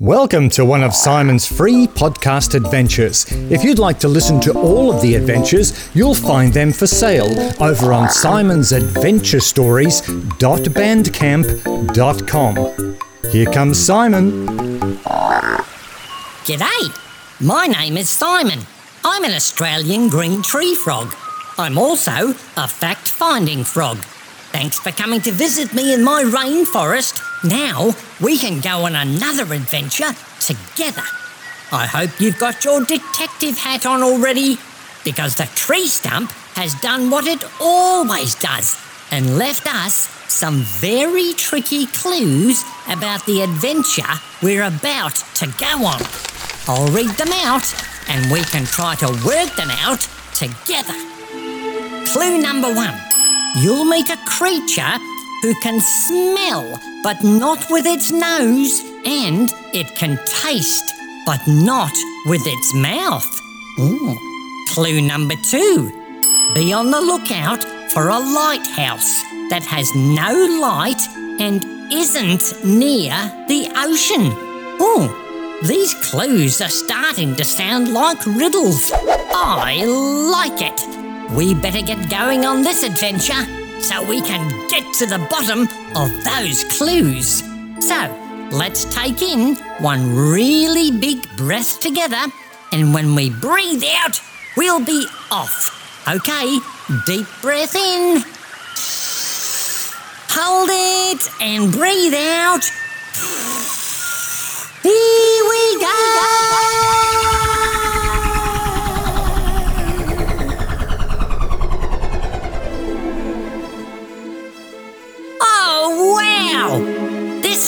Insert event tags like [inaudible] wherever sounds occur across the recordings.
Welcome to one of Simon's free podcast adventures. If you'd like to listen to all of the adventures, you'll find them for sale over on simonsadventurestories.bandcamp.com. Here comes Simon. G'day, my name is Simon. I'm an Australian green tree frog. I'm also a fact finding frog. Thanks for coming to visit me in my rainforest. Now we can go on another adventure together. I hope you've got your detective hat on already, because the tree stump has done what it always does and left us some very tricky clues about the adventure we're about to go on. I'll read them out and we can try to work them out together. Clue number one you'll meet a creature who can smell but not with its nose, and it can taste but not with its mouth. Ooh. Clue number two be on the lookout for a lighthouse that has no light and isn't near the ocean. Oh, these clues are starting to sound like riddles. I like it. We better get going on this adventure so we can get to the bottom of those clues. So, let's take in one really big breath together, and when we breathe out, we'll be off. Okay, deep breath in. Hold it and breathe out. Here we go!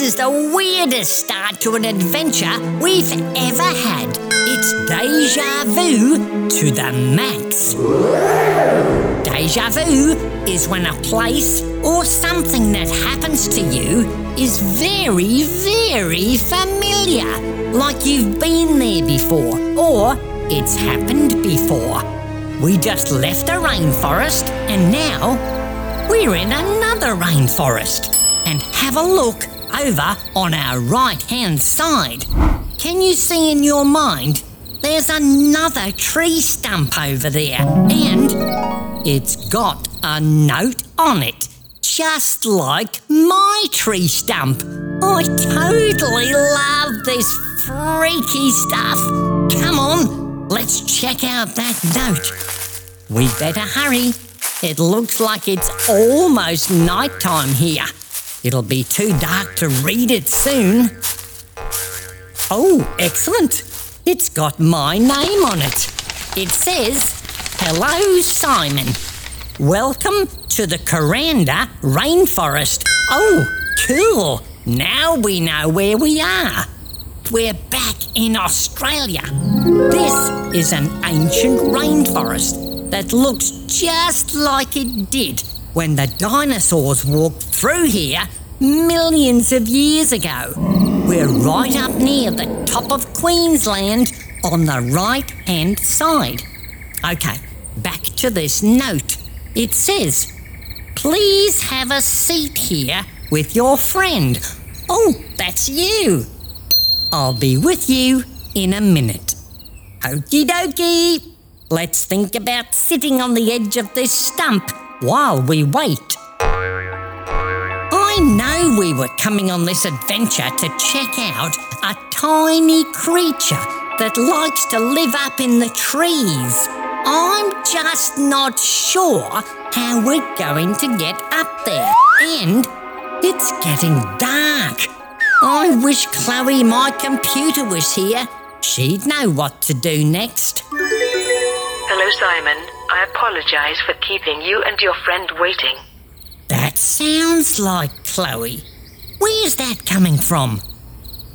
This is the weirdest start to an adventure we've ever had. It's deja vu to the max. Deja vu is when a place or something that happens to you is very, very familiar. Like you've been there before, or it's happened before. We just left a rainforest and now we're in another rainforest. And have a look over on our right hand side. Can you see in your mind? There's another tree stump over there, and it's got a note on it, just like my tree stump. I totally love this freaky stuff. Come on, let's check out that note. We better hurry. It looks like it's almost nighttime here. It'll be too dark to read it soon. Oh, excellent. It's got my name on it. It says, Hello, Simon. Welcome to the Kuranda Rainforest. Oh, cool. Now we know where we are. We're back in Australia. This is an ancient rainforest that looks just like it did when the dinosaurs walked through here millions of years ago. We're right up near the top of Queensland on the right hand side. Okay, back to this note. It says, Please have a seat here with your friend. Oh, that's you. I'll be with you in a minute. Okie dokie. Let's think about sitting on the edge of this stump while we wait. I know we were coming on this adventure to check out a tiny creature that likes to live up in the trees. I'm just not sure how we're going to get up there. And it's getting dark. I wish Chloe, my computer, was here. She'd know what to do next. Hello, Simon. I apologize for keeping you and your friend waiting. That sounds like Chloe. Where's that coming from?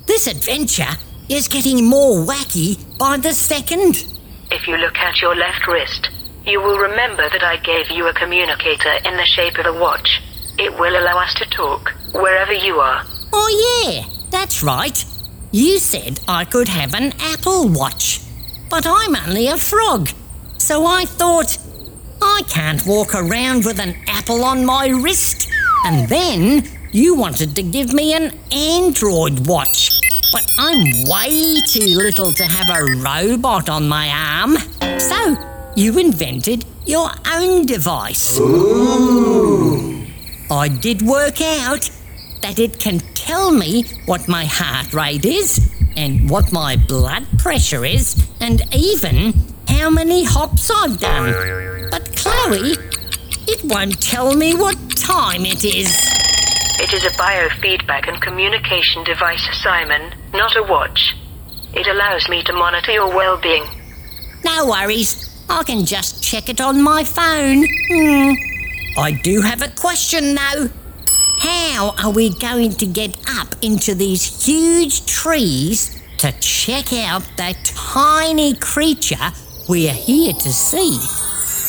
This adventure is getting more wacky by the second. If you look at your left wrist, you will remember that I gave you a communicator in the shape of a watch. It will allow us to talk wherever you are. Oh, yeah, that's right. You said I could have an Apple Watch, but I'm only a frog. So I thought, I can't walk around with an apple on my wrist. And then you wanted to give me an Android watch. but I'm way too little to have a robot on my arm. So, you invented your own device. I did work out that it can tell me what my heart rate is, and what my blood pressure is, and even how many hops I've done. But Chloe, it won't tell me what time it is. It is a biofeedback and communication device, Simon, not a watch. It allows me to monitor your well being. No worries, I can just check it on my phone. Hmm. I do have a question though. How are we going to get up into these huge trees to check out that tiny creature we're here to see?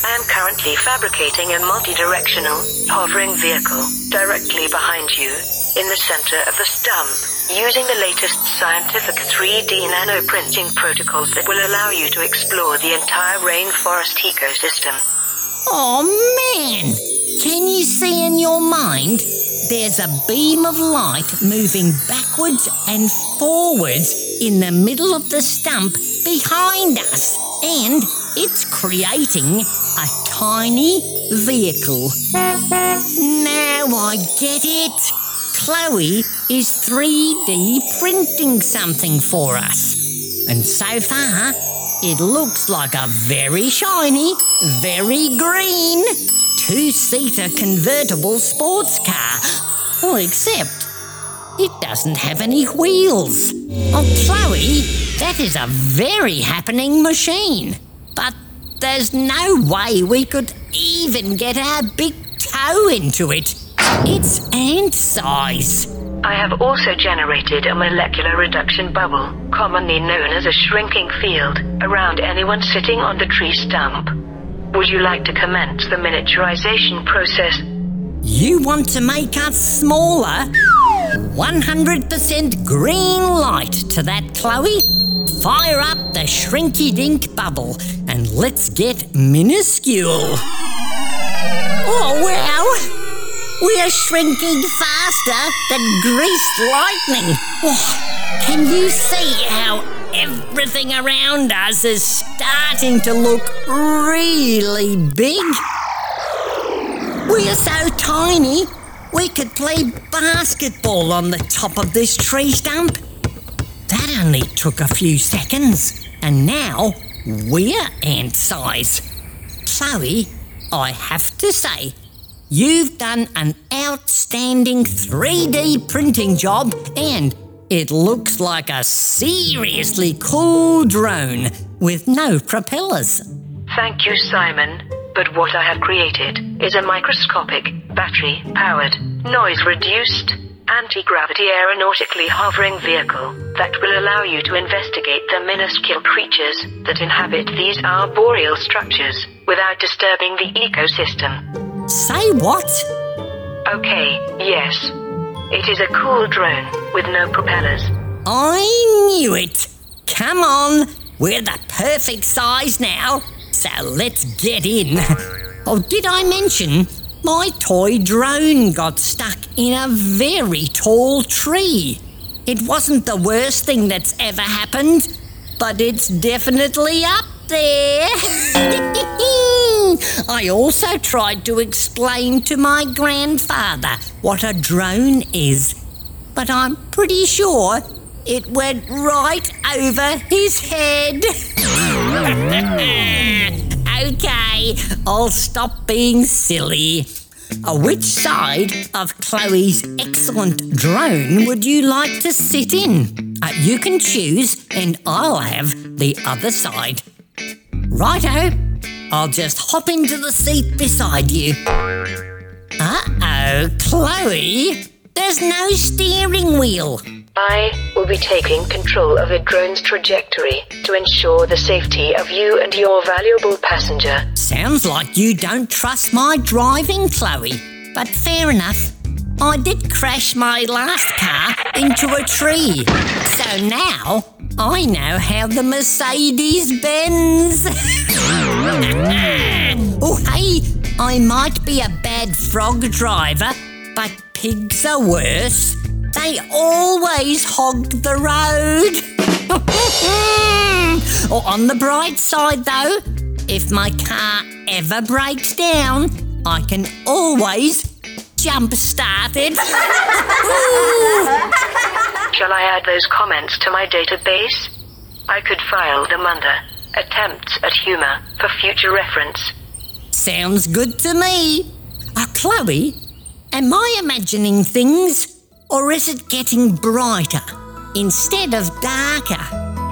I am currently fabricating a multi-directional hovering vehicle directly behind you in the center of the stump using the latest scientific 3D nanoprinting protocols that will allow you to explore the entire rainforest ecosystem. Oh man! Can you see in your mind? There's a beam of light moving backwards and forwards in the middle of the stump behind us, and it's creating a tiny vehicle. Now I get it. Chloe is 3D printing something for us. And so far, it looks like a very shiny, very green, two seater convertible sports car. Oh, except it doesn't have any wheels. Oh, Chloe, that is a very happening machine. But there's no way we could even get our big toe into it. It's ant size. I have also generated a molecular reduction bubble, commonly known as a shrinking field, around anyone sitting on the tree stump. Would you like to commence the miniaturization process? You want to make us smaller? 100% green light to that, Chloe. Fire up the shrinky dink bubble and let's get minuscule. Oh, wow! We're shrinking faster than greased lightning. Oh, can you see how everything around us is starting to look really big? We're so tiny, we could play basketball on the top of this tree stump. That only took a few seconds, and now we're ant size. Chloe, I have to say, you've done an outstanding 3D printing job, and it looks like a seriously cool drone with no propellers. Thank you, Simon. But what I have created is a microscopic, battery powered, noise reduced, anti gravity aeronautically hovering vehicle that will allow you to investigate the minuscule creatures that inhabit these arboreal structures without disturbing the ecosystem. Say what? Okay, yes. It is a cool drone with no propellers. I knew it. Come on, we're the perfect size now. So let's get in. Oh, did I mention my toy drone got stuck in a very tall tree? It wasn't the worst thing that's ever happened, but it's definitely up there. [laughs] I also tried to explain to my grandfather what a drone is, but I'm pretty sure it went right over his head. [laughs] okay, I'll stop being silly. Uh, which side of Chloe's excellent drone would you like to sit in? Uh, you can choose, and I'll have the other side. Righto, I'll just hop into the seat beside you. Uh oh, Chloe, there's no steering wheel. I will be taking control of the drone's trajectory to ensure the safety of you and your valuable passenger. Sounds like you don't trust my driving, Chloe. But fair enough. I did crash my last car into a tree. So now I know how the Mercedes bends. [laughs] oh, hey, I might be a bad frog driver, but pigs are worse. They always hog the road. [laughs] or on the bright side, though, if my car ever breaks down, I can always jump start it. [laughs] Shall I add those comments to my database? I could file them under attempts at humor for future reference. Sounds good to me. Uh, Chloe, am I imagining things, or is it getting brighter instead of darker?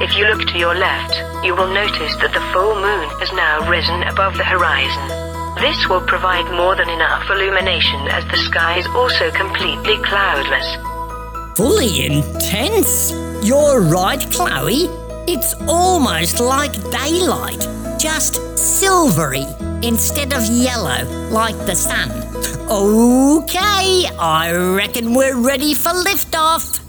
If you look to your left, you will notice that the full moon has now risen above the horizon. This will provide more than enough illumination as the sky is also completely cloudless. Fully intense. You're right, Chloe. It's almost like daylight, just silvery instead of yellow like the sun. Okay, I reckon we're ready for liftoff.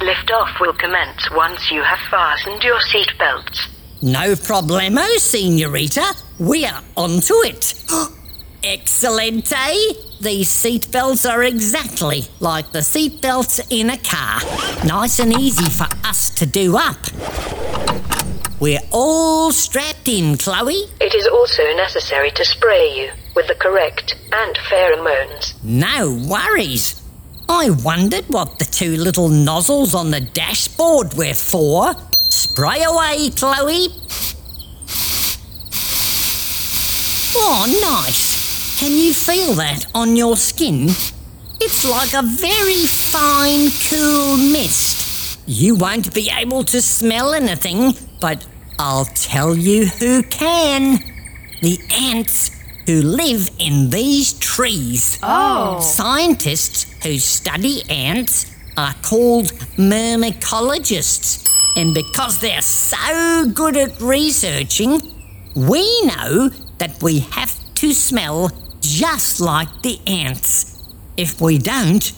Liftoff will commence once you have fastened your seatbelts. No problemo, senorita. We are onto it. [gasps] [gasps] [gasps] Excelente! These seatbelts are exactly like the seatbelts in a car. Nice and easy for us to do up. We're all strapped in, Chloe. It is also necessary to spray you with the correct and pheromones. No worries. I wondered what the two little nozzles on the dashboard were for. Spray away, Chloe. Oh, nice. Can you feel that on your skin? It's like a very fine, cool mist. You won't be able to smell anything, but I'll tell you who can. The ants who live in these trees. Oh. Scientists who study ants are called myrmecologists. And because they're so good at researching, we know that we have to smell just like the ants. If we don't,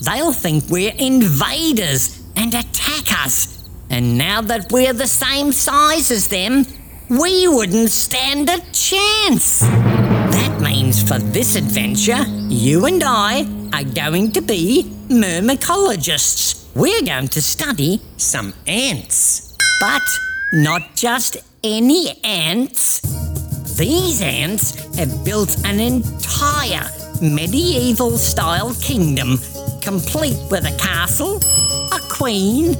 they'll think we're invaders and attack us. And now that we're the same size as them, we wouldn't stand a chance. That means for this adventure, you and I are going to be myrmecologists. We're going to study some ants. But not just any ants. These ants have built an entire medieval style kingdom, complete with a castle, a queen,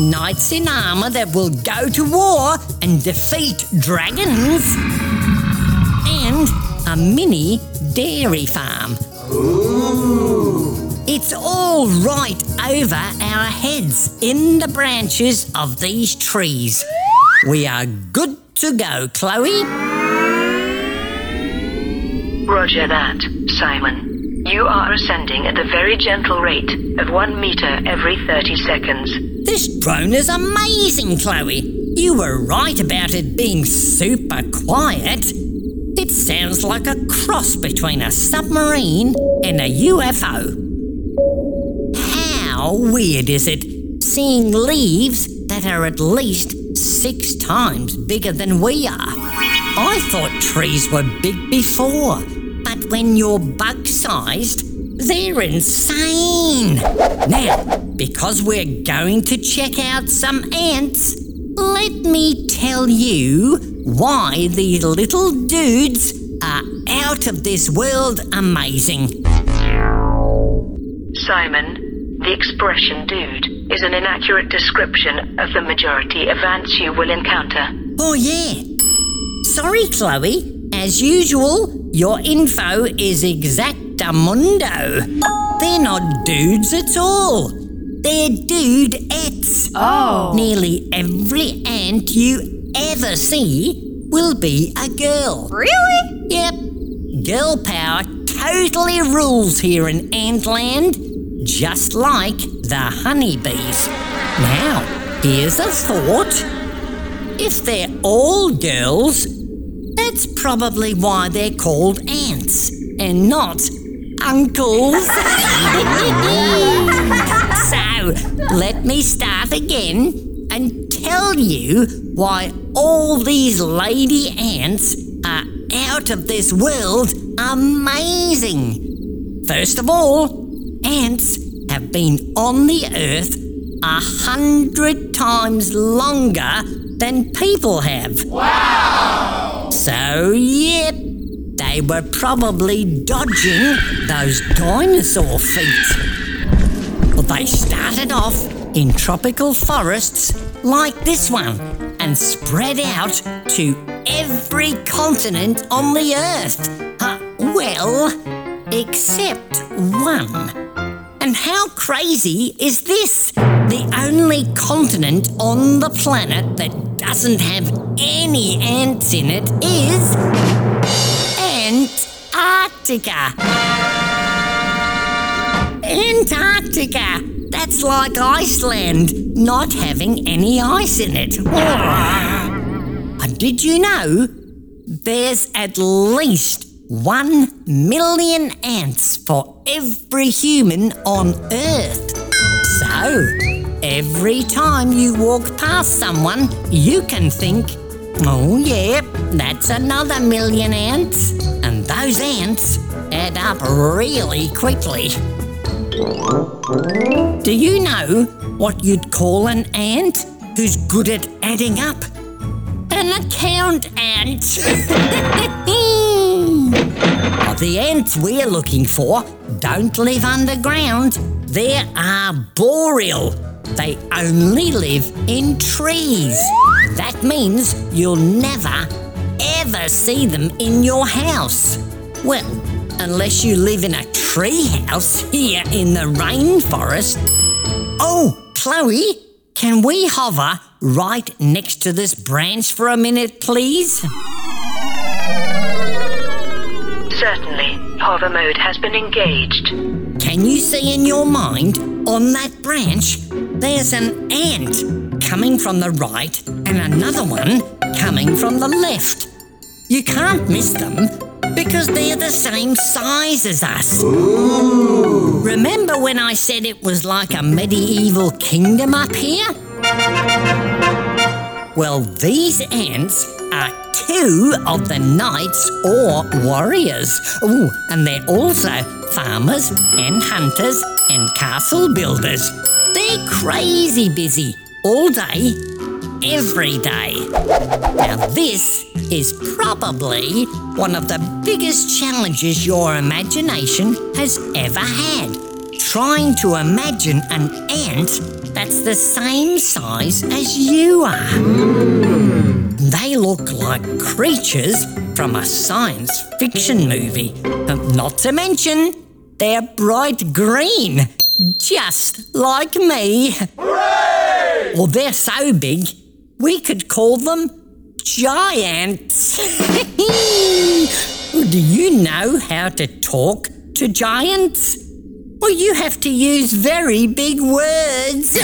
knights in armour that will go to war and defeat dragons, and a mini dairy farm. Ooh. It's all right over our heads in the branches of these trees. We are good to go, Chloe. Roger that, Simon. You are ascending at the very gentle rate of one meter every 30 seconds. This drone is amazing, Chloe. You were right about it being super quiet. It sounds like a cross between a submarine and a UFO. How weird is it seeing leaves that are at least six times bigger than we are? I thought trees were big before, but when you're bug sized, they're insane. Now, because we're going to check out some ants, let me tell you why these little dudes are out of this world amazing. Simon, the expression dude is an inaccurate description of the majority of ants you will encounter. Oh, yeah. Sorry, Chloe. As usual, your info is exactamundo. They're not dudes at all. They're dudeettes. Oh. Nearly every ant you ever see will be a girl. Really? Yep. Girl power totally rules here in Antland, just like the honeybees. Now, here's a thought. If they're all girls, that's probably why they're called ants and not uncles. [laughs] so, let me start again and tell you why all these lady ants are out of this world amazing. First of all, ants have been on the Earth a hundred times longer than people have. Wow! So, yep, they were probably dodging those dinosaur feet. Well, they started off in tropical forests like this one and spread out to every continent on the Earth. Uh, well, except one. And how crazy is this? The only continent on the planet that doesn't have any ants in it is Antarctica. Antarctica. That's like Iceland, not having any ice in it. And did you know there's at least one million ants for every human on Earth? So, every time you walk past someone, you can think, oh, yeah, that's another million ants. And those ants add up really quickly. Do you know what you'd call an ant who's good at adding up? An account ant. [laughs] the ants we're looking for don't live underground. They are arboreal. They only live in trees. That means you'll never, ever see them in your house. Well, unless you live in a tree house here in the rainforest. Oh, Chloe, can we hover right next to this branch for a minute, please? Certainly, hover mode has been engaged. Can you see in your mind on that branch there's an ant coming from the right and another one coming from the left? You can't miss them because they're the same size as us. Ooh. Remember when I said it was like a medieval kingdom up here? Well, these ants are two of the knights or warriors. Ooh, and they're also farmers and hunters and castle builders. They're crazy busy all day, every day. Now, this is probably one of the biggest challenges your imagination has ever had. Trying to imagine an ant that's the same size as you are. They look like creatures from a science fiction movie. Not to mention, they're bright green, just like me. Hooray! Well, they're so big, we could call them giants. [laughs] Do you know how to talk to giants? Well, you have to use very big words. [laughs]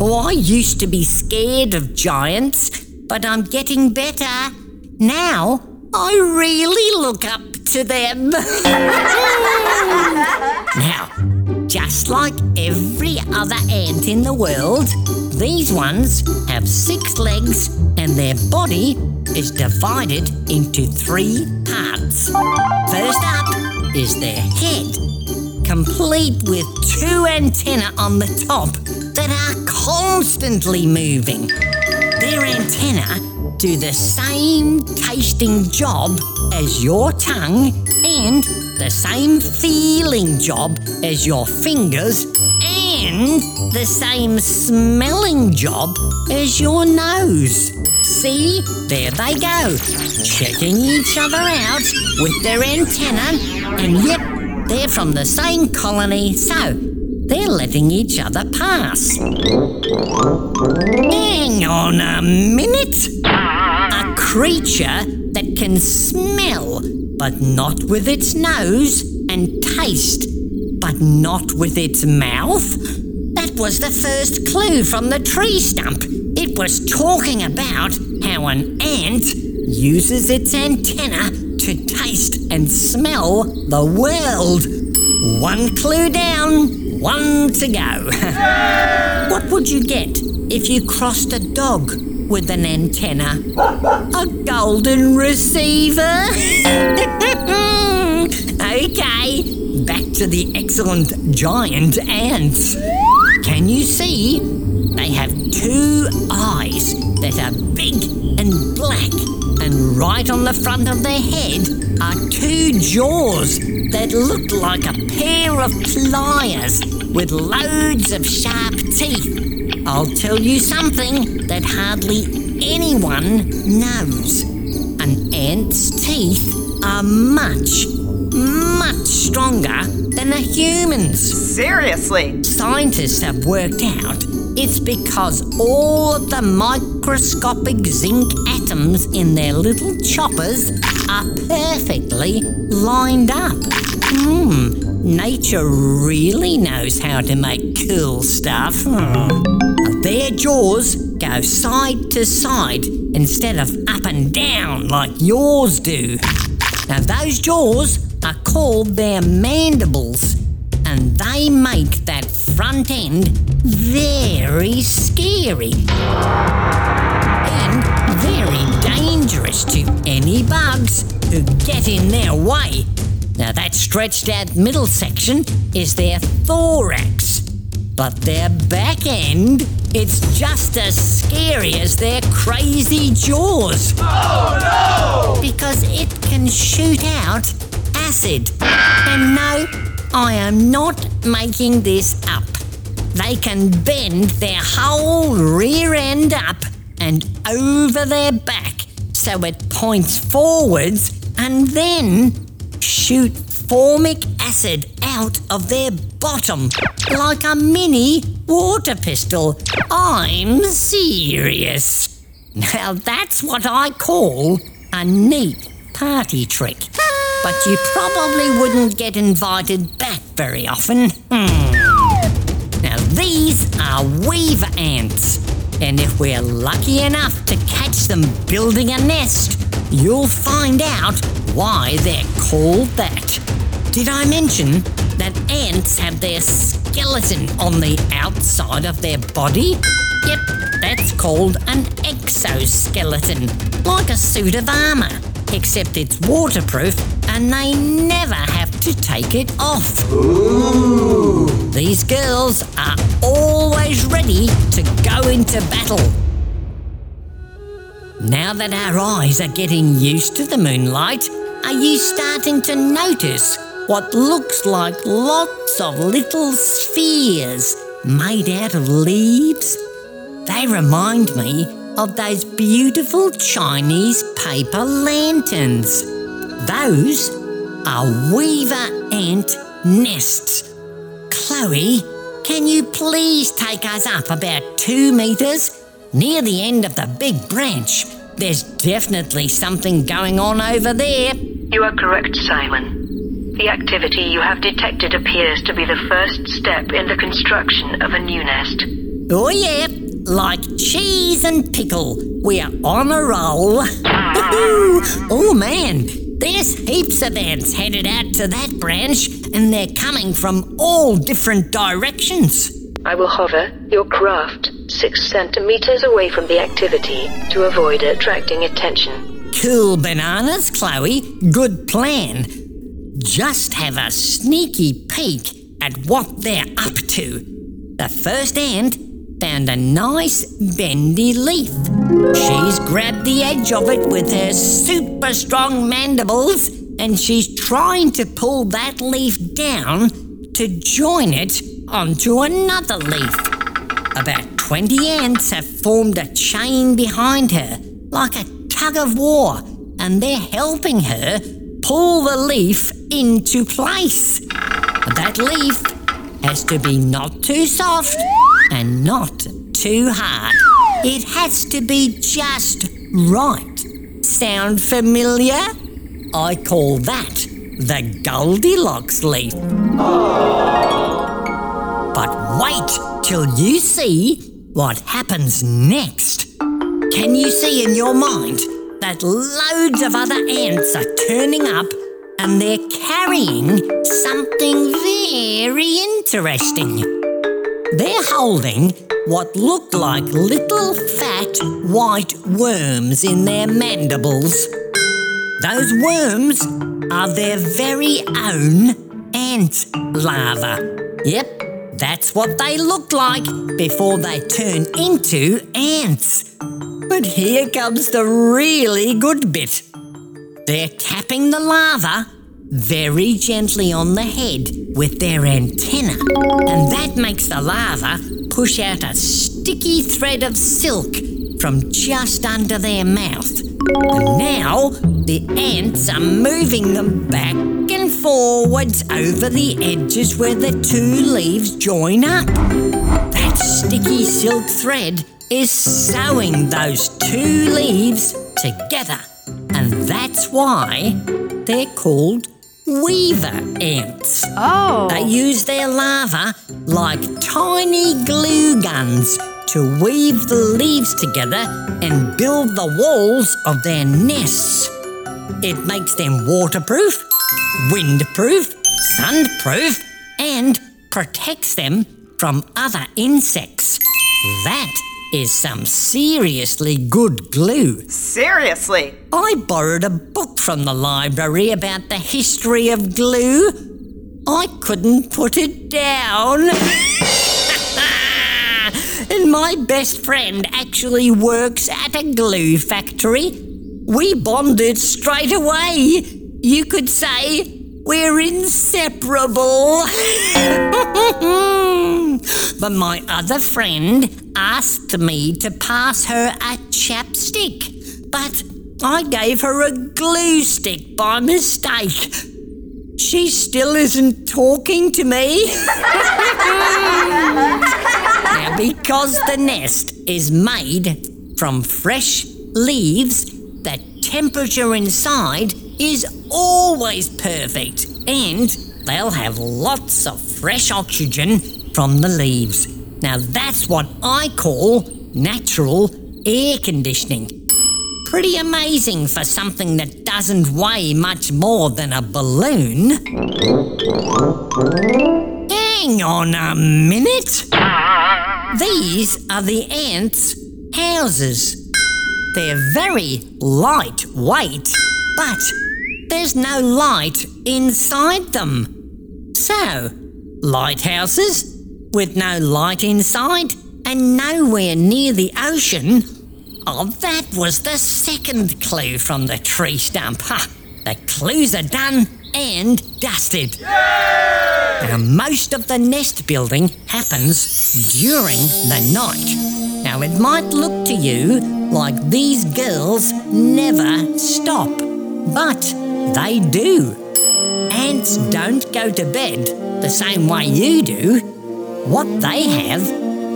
oh, I used to be scared of giants, but I'm getting better. Now I really look up to them. [laughs] now, just like every other ant in the world, these ones have six legs and their body is divided into three parts. First up is their head, complete with two antennae on the top that are constantly moving. Their antennae do the same tasting job as your tongue and the same feeling job as your fingers and the same smelling job as your nose. See, there they go, checking each other out with their antenna, and yep, they're from the same colony, so they're letting each other pass. Hang on a minute. Creature that can smell, but not with its nose, and taste, but not with its mouth? That was the first clue from the tree stump. It was talking about how an ant uses its antenna to taste and smell the world. One clue down, one to go. [laughs] what would you get if you crossed a dog with an antenna? A golden receiver? [laughs] okay, back to the excellent giant ants. Can you see? They have two eyes that are big and black, and right on the front of their head are two jaws that look like a pair of pliers with loads of sharp teeth. I'll tell you something that hardly anyone knows. An ant's teeth are much, much stronger than a human's. Seriously? Scientists have worked out it's because all of the microscopic zinc atoms in their little choppers are perfectly lined up. Hmm, nature really knows how to make cool stuff. Hmm. Their jaws go side to side instead of up and down like yours do. Now, those jaws are called their mandibles, and they make that front end very scary and very dangerous to any bugs who get in their way. Now, that stretched out middle section is their thorax, but their back end, it's just as scary as their crazy jaws. Oh no! Because it can shoot out acid. And no, I am not making this up. They can bend their whole rear end up and over their back so it points forwards and then shoot formic acid out of their bottom like a mini water pistol. I'm serious. Now that's what I call a neat party trick. But you probably wouldn't get invited back very often. Hmm. Now, these are weaver ants, and if we're lucky enough to catch them building a nest, you'll find out why they're called that. Did I mention that ants have their skeleton on the outside of their body? Yep, that's called an exoskeleton, like a suit of armour, except it's waterproof and they never have to take it off. Ooh. These girls are always ready to go into battle. Now that our eyes are getting used to the moonlight, are you starting to notice what looks like lots of little spheres made out of leaves? They remind me of those beautiful Chinese paper lanterns. Those are weaver ant nests. Chloe, can you please take us up about two metres? Near the end of the big branch. There's definitely something going on over there. You are correct, Simon. The activity you have detected appears to be the first step in the construction of a new nest. Oh, yeah, like cheese and pickle. We're on a roll. [laughs] oh, man, there's heaps of ants headed out to that branch, and they're coming from all different directions. I will hover your craft six centimeters away from the activity to avoid attracting attention. Cool bananas, Chloe. Good plan. Just have a sneaky peek at what they're up to. The first ant found a nice bendy leaf. She's grabbed the edge of it with her super strong mandibles and she's trying to pull that leaf down to join it onto another leaf. About 20 ants have formed a chain behind her, like a tug of war, and they're helping her pull the leaf into place. That leaf has to be not too soft and not too hard. It has to be just right. Sound familiar? I call that the Goldilocks leaf. But wait till you see what happens next. Can you see in your mind that loads of other ants are turning up and they're carrying something very interesting? They're holding what look like little fat white worms in their mandibles. Those worms are their very own ant larva. Yep, that's what they look like before they turn into ants. But here comes the really good bit. They're tapping the larva very gently on the head with their antenna, and that makes the larva push out a sticky thread of silk from just under their mouth. And now the ants are moving them back and forwards over the edges where the two leaves join up. That sticky silk thread is sewing those two leaves together, and that's why they're called weaver ants. Oh. They use their larvae like tiny glue guns to weave the leaves together and build the walls of their nests. It makes them waterproof, windproof, sunproof, and protects them from other insects. That is some seriously good glue. Seriously. I borrowed a book from the library about the history of glue. I couldn't put it down. [laughs] and my best friend actually works at a glue factory. We bonded straight away. You could say we're inseparable. [laughs] but my other friend asked me to pass her a chapstick, but I gave her a glue stick by mistake. She still isn't talking to me. [laughs] now, because the nest is made from fresh leaves, the temperature inside is always perfect and they'll have lots of fresh oxygen from the leaves. Now, that's what I call natural air conditioning. Pretty amazing for something that doesn't weigh much more than a balloon. Hang on a minute. These are the ants' houses. They're very lightweight, but there's no light inside them. So, lighthouses with no light inside and nowhere near the ocean. Oh, that was the second clue from the tree stump. Ha! The clues are done and dusted. Now, most of the nest building happens during the night. Now, it might look to you like these girls never stop, but they do. Ants don't go to bed the same way you do. What they have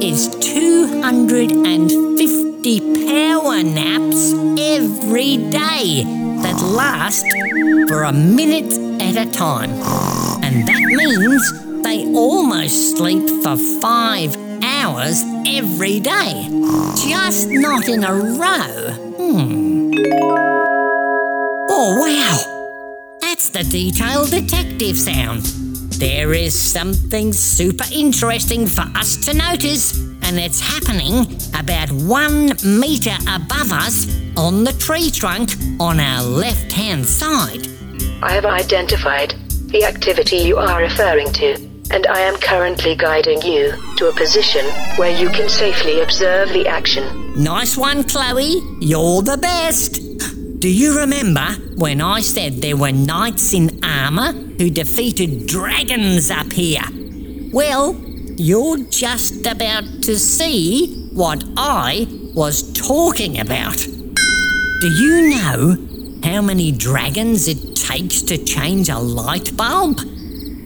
is 250 power naps every day that last for a minute at a time. And that means they almost sleep for five hours every day, just not in a row. Hmm. Oh, wow! That's the detail detective sound. There is something super interesting for us to notice, and it's happening about one metre above us on the tree trunk on our left hand side. I have identified the activity you are referring to, and I am currently guiding you to a position where you can safely observe the action. Nice one, Chloe. You're the best. Do you remember when I said there were knights in armour who defeated dragons up here? Well, you're just about to see what I was talking about. Do you know how many dragons it takes to change a light bulb?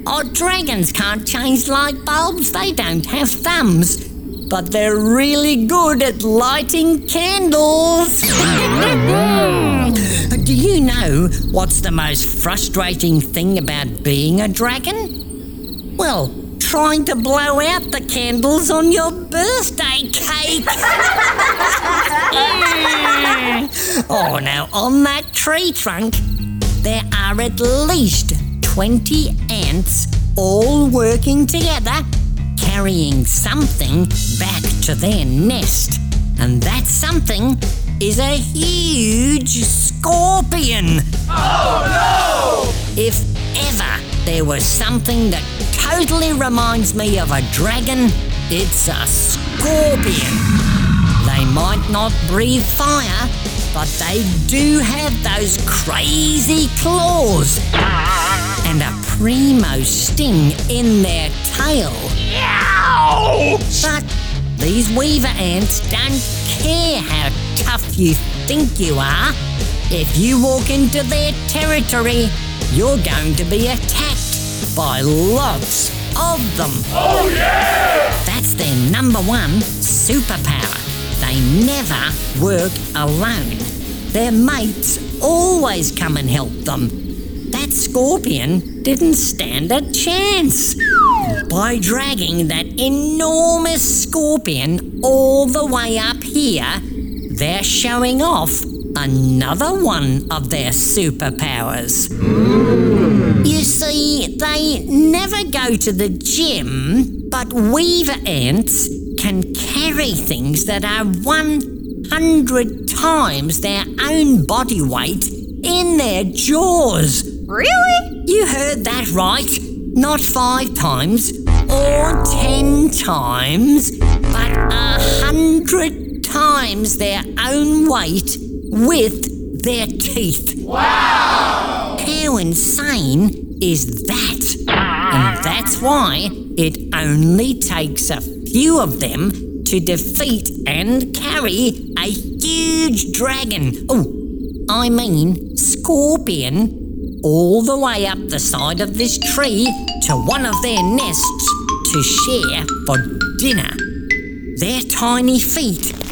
Oh, dragons can't change light bulbs, they don't have thumbs. But they're really good at lighting candles. [laughs] Do you know what's the most frustrating thing about being a dragon? Well, trying to blow out the candles on your birthday cake. [laughs] oh, now on that tree trunk, there are at least 20 ants all working together, carrying something back to their nest. And that something is a huge scorpion. Oh no! If ever there was something that totally reminds me of a dragon, it's a scorpion. They might not breathe fire, but they do have those crazy claws and a primo sting in their tail. But these weaver ants don't care how tough you think you are. If you walk into their territory, you're going to be attacked by lots of them. Oh, yeah! That's their number one superpower. They never work alone. Their mates always come and help them. That scorpion didn't stand a chance. By dragging that enormous scorpion all the way up here, they're showing off another one of their superpowers. You see, they never go to the gym, but weaver ants can carry things that are 100 times their own body weight in their jaws. Really? You heard that right. Not five times or ten times, but a hundred times their own weight with their teeth. Wow! How insane is that? And that's why it only takes a few of them to defeat and carry a huge dragon. Oh, I mean, scorpion all the way up the side of this tree to one of their nests to share for dinner. Their tiny feet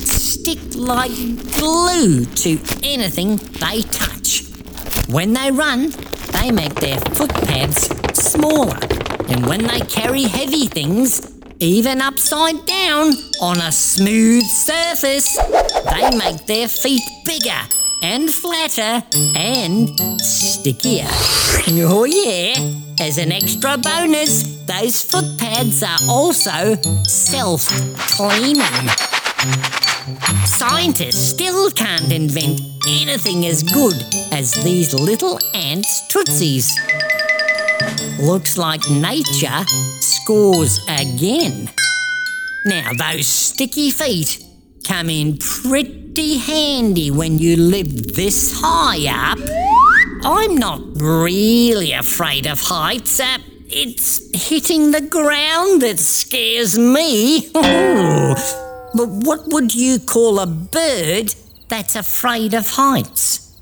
stick like glue to anything they touch. When they run, they make their footpads smaller, and when they carry heavy things, even upside down on a smooth surface, they make their feet bigger and flatter and stickier. Oh, yeah, as an extra bonus, those foot pads are also self cleaning. Scientists still can't invent anything as good as these little ants' tootsies. Looks like nature scores again. Now, those sticky feet come in pretty handy when you live this high up. I'm not really afraid of heights. Uh, it's hitting the ground that scares me. [laughs] but what would you call a bird that's afraid of heights?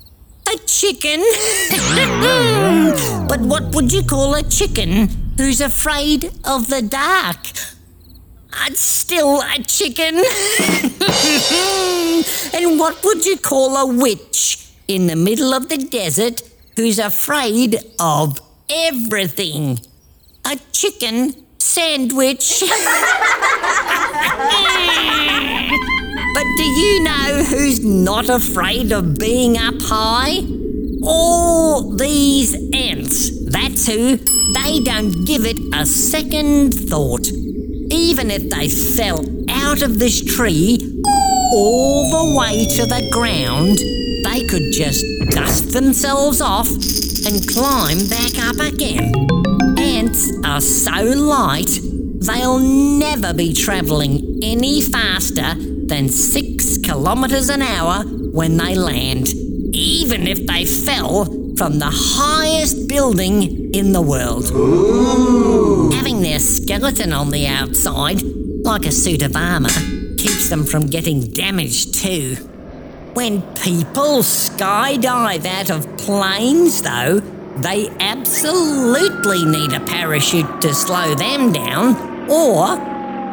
A chicken? [laughs] but what would you call a chicken who's afraid of the dark? I'd still a chicken. [laughs] and what would you call a witch in the middle of the desert who's afraid of everything? A chicken sandwich. [laughs] do you know who's not afraid of being up high? All these ants. That's who. They don't give it a second thought even if they fell out of this tree all the way to the ground, they could just dust themselves off and climb back up again. Ants are so light, they'll never be travelling any faster than six kilometres an hour when they land, even if they fell from the highest building in the world. Ooh. Having their skeleton on the outside, like a suit of armour, keeps them from getting damaged too. When people skydive out of planes, though, they absolutely need a parachute to slow them down, or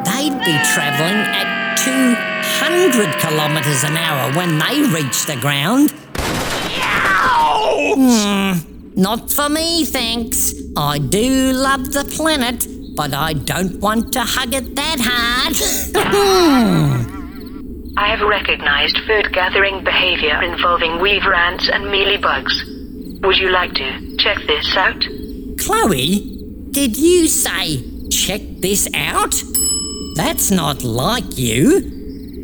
they'd be travelling at 200 kilometres an hour when they reach the ground. Hmm, not for me, thanks. I do love the planet, but I don't want to hug it that hard. [laughs] I have recognized food gathering behavior involving weaver ants and mealybugs. Would you like to check this out? Chloe, did you say check this out? That's not like you,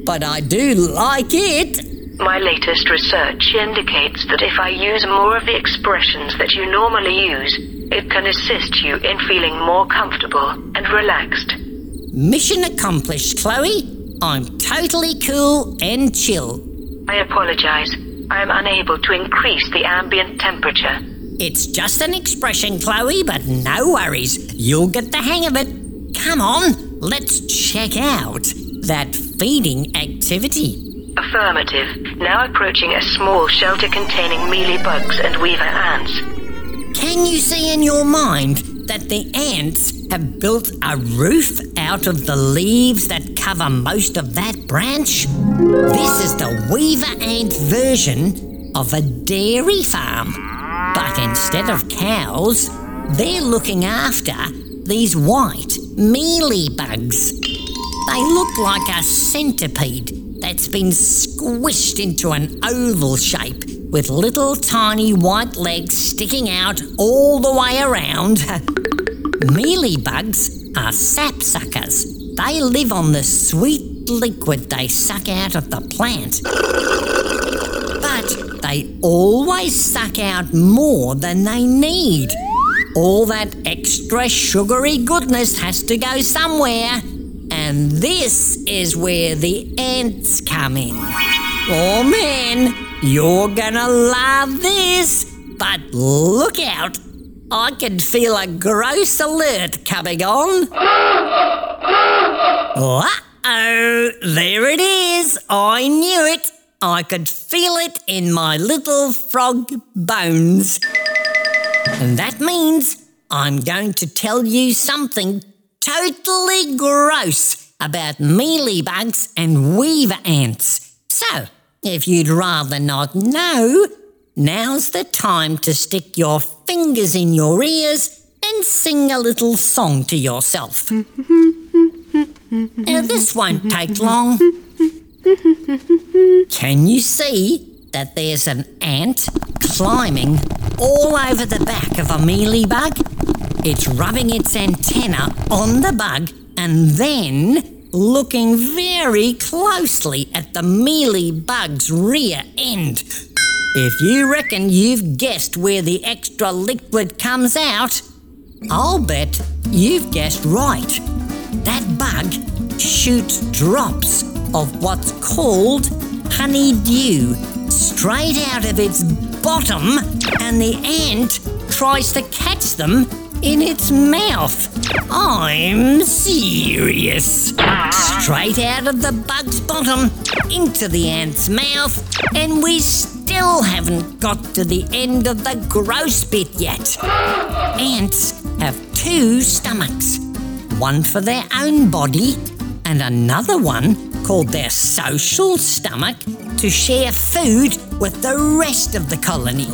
but I do like it. My latest research indicates that if I use more of the expressions that you normally use, It can assist you in feeling more comfortable and relaxed. Mission accomplished, Chloe. I'm totally cool and chill. I apologize. I am unable to increase the ambient temperature. It's just an expression, Chloe, but no worries. You'll get the hang of it. Come on, let's check out that feeding activity. Affirmative. Now approaching a small shelter containing mealy bugs and weaver ants. Can you see in your mind that the ants have built a roof out of the leaves that cover most of that branch? This is the weaver ant version of a dairy farm. But instead of cows, they're looking after these white mealy bugs. They look like a centipede that's been squished into an oval shape with little tiny white legs sticking out all the way around. [laughs] Mealy bugs are sap suckers. They live on the sweet liquid they suck out of the plant. But they always suck out more than they need. All that extra sugary goodness has to go somewhere. And this is where the ants come in. Oh man, you're gonna love this. But look out, I can feel a gross alert coming on. Uh oh, there it is. I knew it. I could feel it in my little frog bones. And that means I'm going to tell you something totally gross about mealybugs and weaver ants. So, if you'd rather not know, now's the time to stick your fingers in your ears and sing a little song to yourself. now, this won't take long. Can you see that there's an ant climbing all over the back of a mealybug? It's rubbing its antenna on the bug and then looking very closely at the mealy bug's rear end. If you reckon you've guessed where the extra liquid comes out, I'll bet you've guessed right. That bug shoots drops of what's called honeydew straight out of its bottom, and the ant tries to catch them in its mouth. I'm serious. Straight out of the bug's bottom into the ant's mouth, and we still haven't got to the end of the gross bit yet. Ants have two stomachs one for their own body, and another one called their social stomach to share food with the rest of the colony.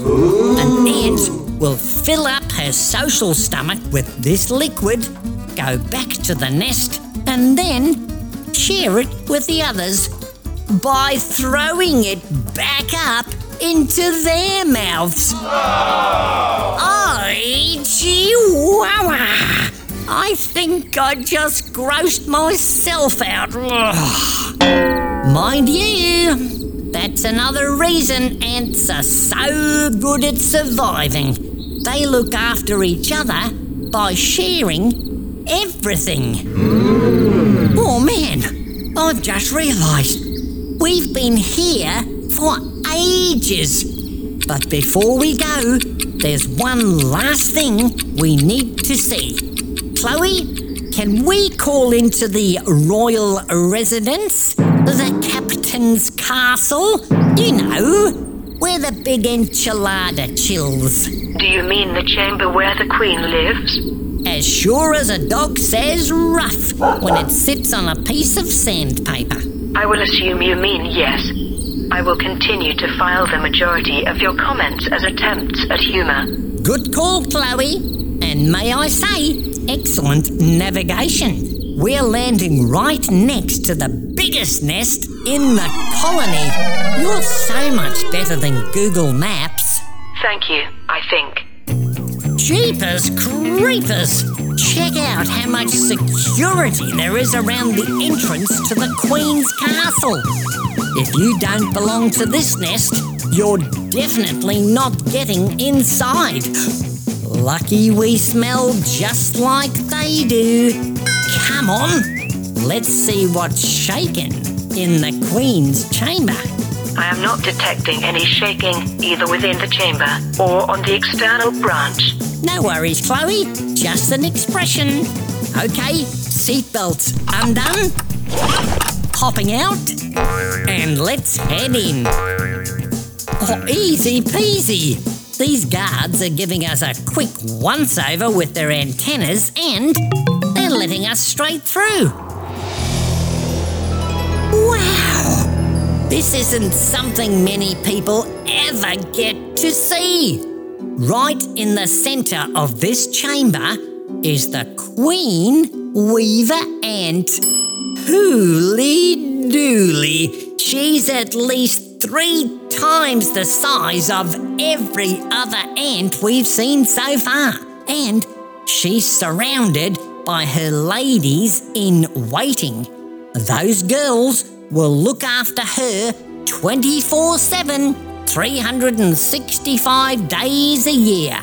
An ant will fill up her social stomach with this liquid, go back to the nest, and then share it with the others by throwing it back up into their mouths. I chihuahua! I think I just grossed myself out. [sighs] Mind you, that's another reason ants are so good at surviving. They look after each other by sharing everything. Hmm. Oh man, I've just realised we've been here for ages. But before we go, there's one last thing we need to see. Chloe, can we call into the royal residence? The captain's castle? You know, where the big enchilada chills. Do you mean the chamber where the queen lives? As sure as a dog says rough when it sits on a piece of sandpaper. I will assume you mean yes. I will continue to file the majority of your comments as attempts at humour. Good call, Chloe. And may I say, excellent navigation. We're landing right next to the biggest nest in the colony. You're so much better than Google Maps. Thank you, I think. Jeepers creepers! Check out how much security there is around the entrance to the Queen's castle. If you don't belong to this nest, you're definitely not getting inside. Lucky we smell just like they do. Come on, let's see what's shaking in the Queen's chamber. I am not detecting any shaking either within the chamber or on the external branch. No worries, Chloe, just an expression. Okay, seatbelts undone, hopping out, and let's head in. Oh, easy peasy. These guards are giving us a quick once over with their antennas and they're letting us straight through. Wow! This isn't something many people ever get to see. Right in the centre of this chamber is the Queen Weaver Ant. Hooly dooly, she's at least three times the size of every other ant we've seen so far. And she's surrounded by her ladies in waiting. Those girls will look after her 24 7, 365 days a year.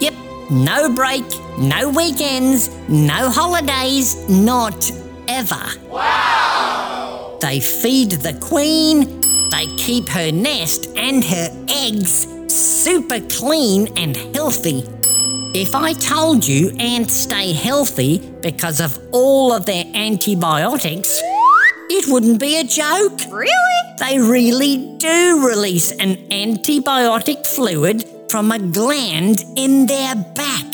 Yep, no break, no weekends, no holidays, not ever. Wow! They feed the queen, they keep her nest and her eggs super clean and healthy. If I told you ants stay healthy because of all of their antibiotics, it wouldn't be a joke. Really? They really do release an antibiotic fluid from a gland in their back,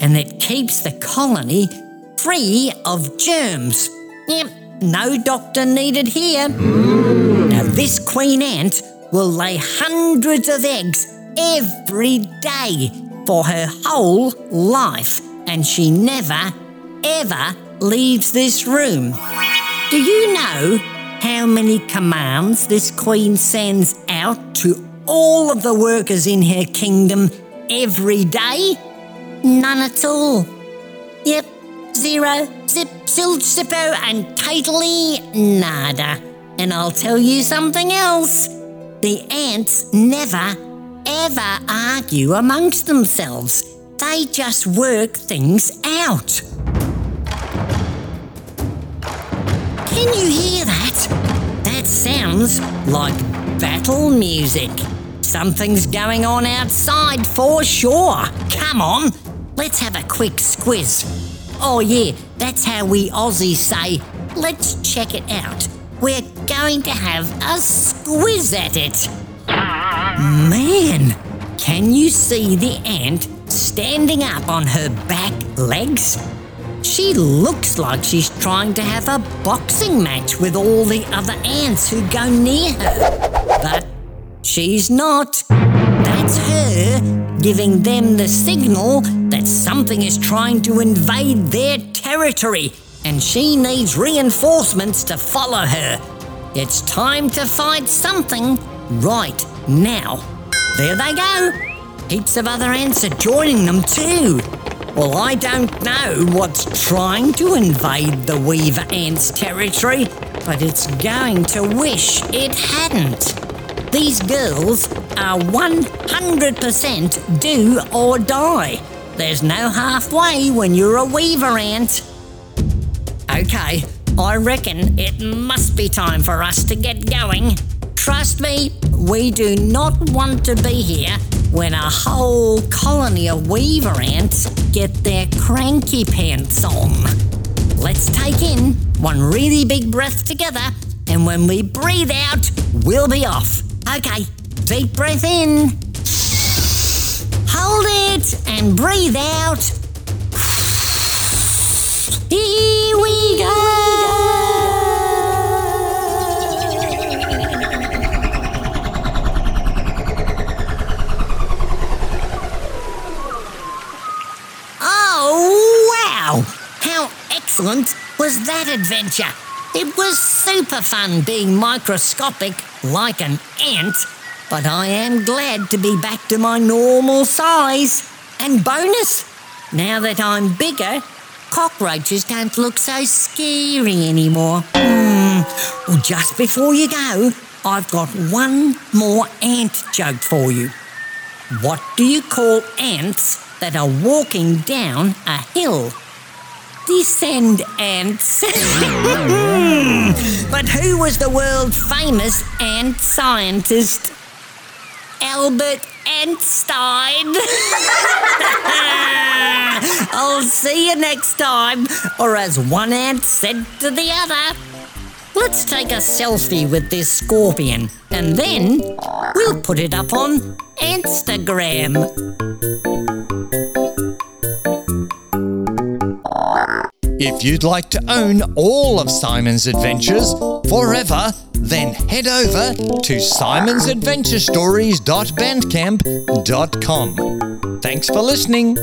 and it keeps the colony free of germs. Yep, no doctor needed here. Now, this queen ant will lay hundreds of eggs every day for her whole life, and she never, ever leaves this room. Do you know how many commands this queen sends out to all of the workers in her kingdom every day? None at all. Yep, zero, zip, zilch, zippo, and totally nada. And I'll tell you something else. The ants never, ever argue amongst themselves. They just work things out. Can you hear that? That sounds like battle music. Something's going on outside for sure. Come on, let's have a quick squiz. Oh, yeah, that's how we Aussies say, let's check it out. We're going to have a squiz at it. Man, can you see the ant standing up on her back legs? She looks like she's trying to have a boxing match with all the other ants who go near her. But she's not. That's her giving them the signal that something is trying to invade their territory and she needs reinforcements to follow her. It's time to fight something right now. There they go. Heaps of other ants are joining them too. Well, I don't know what's trying to invade the Weaver Ants territory, but it's going to wish it hadn't. These girls are 100% do or die. There's no halfway when you're a Weaver Ant. Okay, I reckon it must be time for us to get going. Trust me, we do not want to be here when a whole colony of weaver ants get their cranky pants on. Let's take in one really big breath together, and when we breathe out, we'll be off. Okay, deep breath in. Hold it and breathe out. Here we go. Was that adventure? It was super fun being microscopic like an ant, but I am glad to be back to my normal size. And bonus, now that I'm bigger, cockroaches don't look so scary anymore. Hmm. Well, just before you go, I've got one more ant joke for you. What do you call ants that are walking down a hill. Descend ants. [laughs] but who was the world famous ant scientist? Albert Einstein. [laughs] I'll see you next time, or as one ant said to the other. Let's take a selfie with this scorpion and then we'll put it up on Instagram. If you'd like to own all of Simon's adventures forever, then head over to simonsadventurestories.bandcamp.com. Thanks for listening.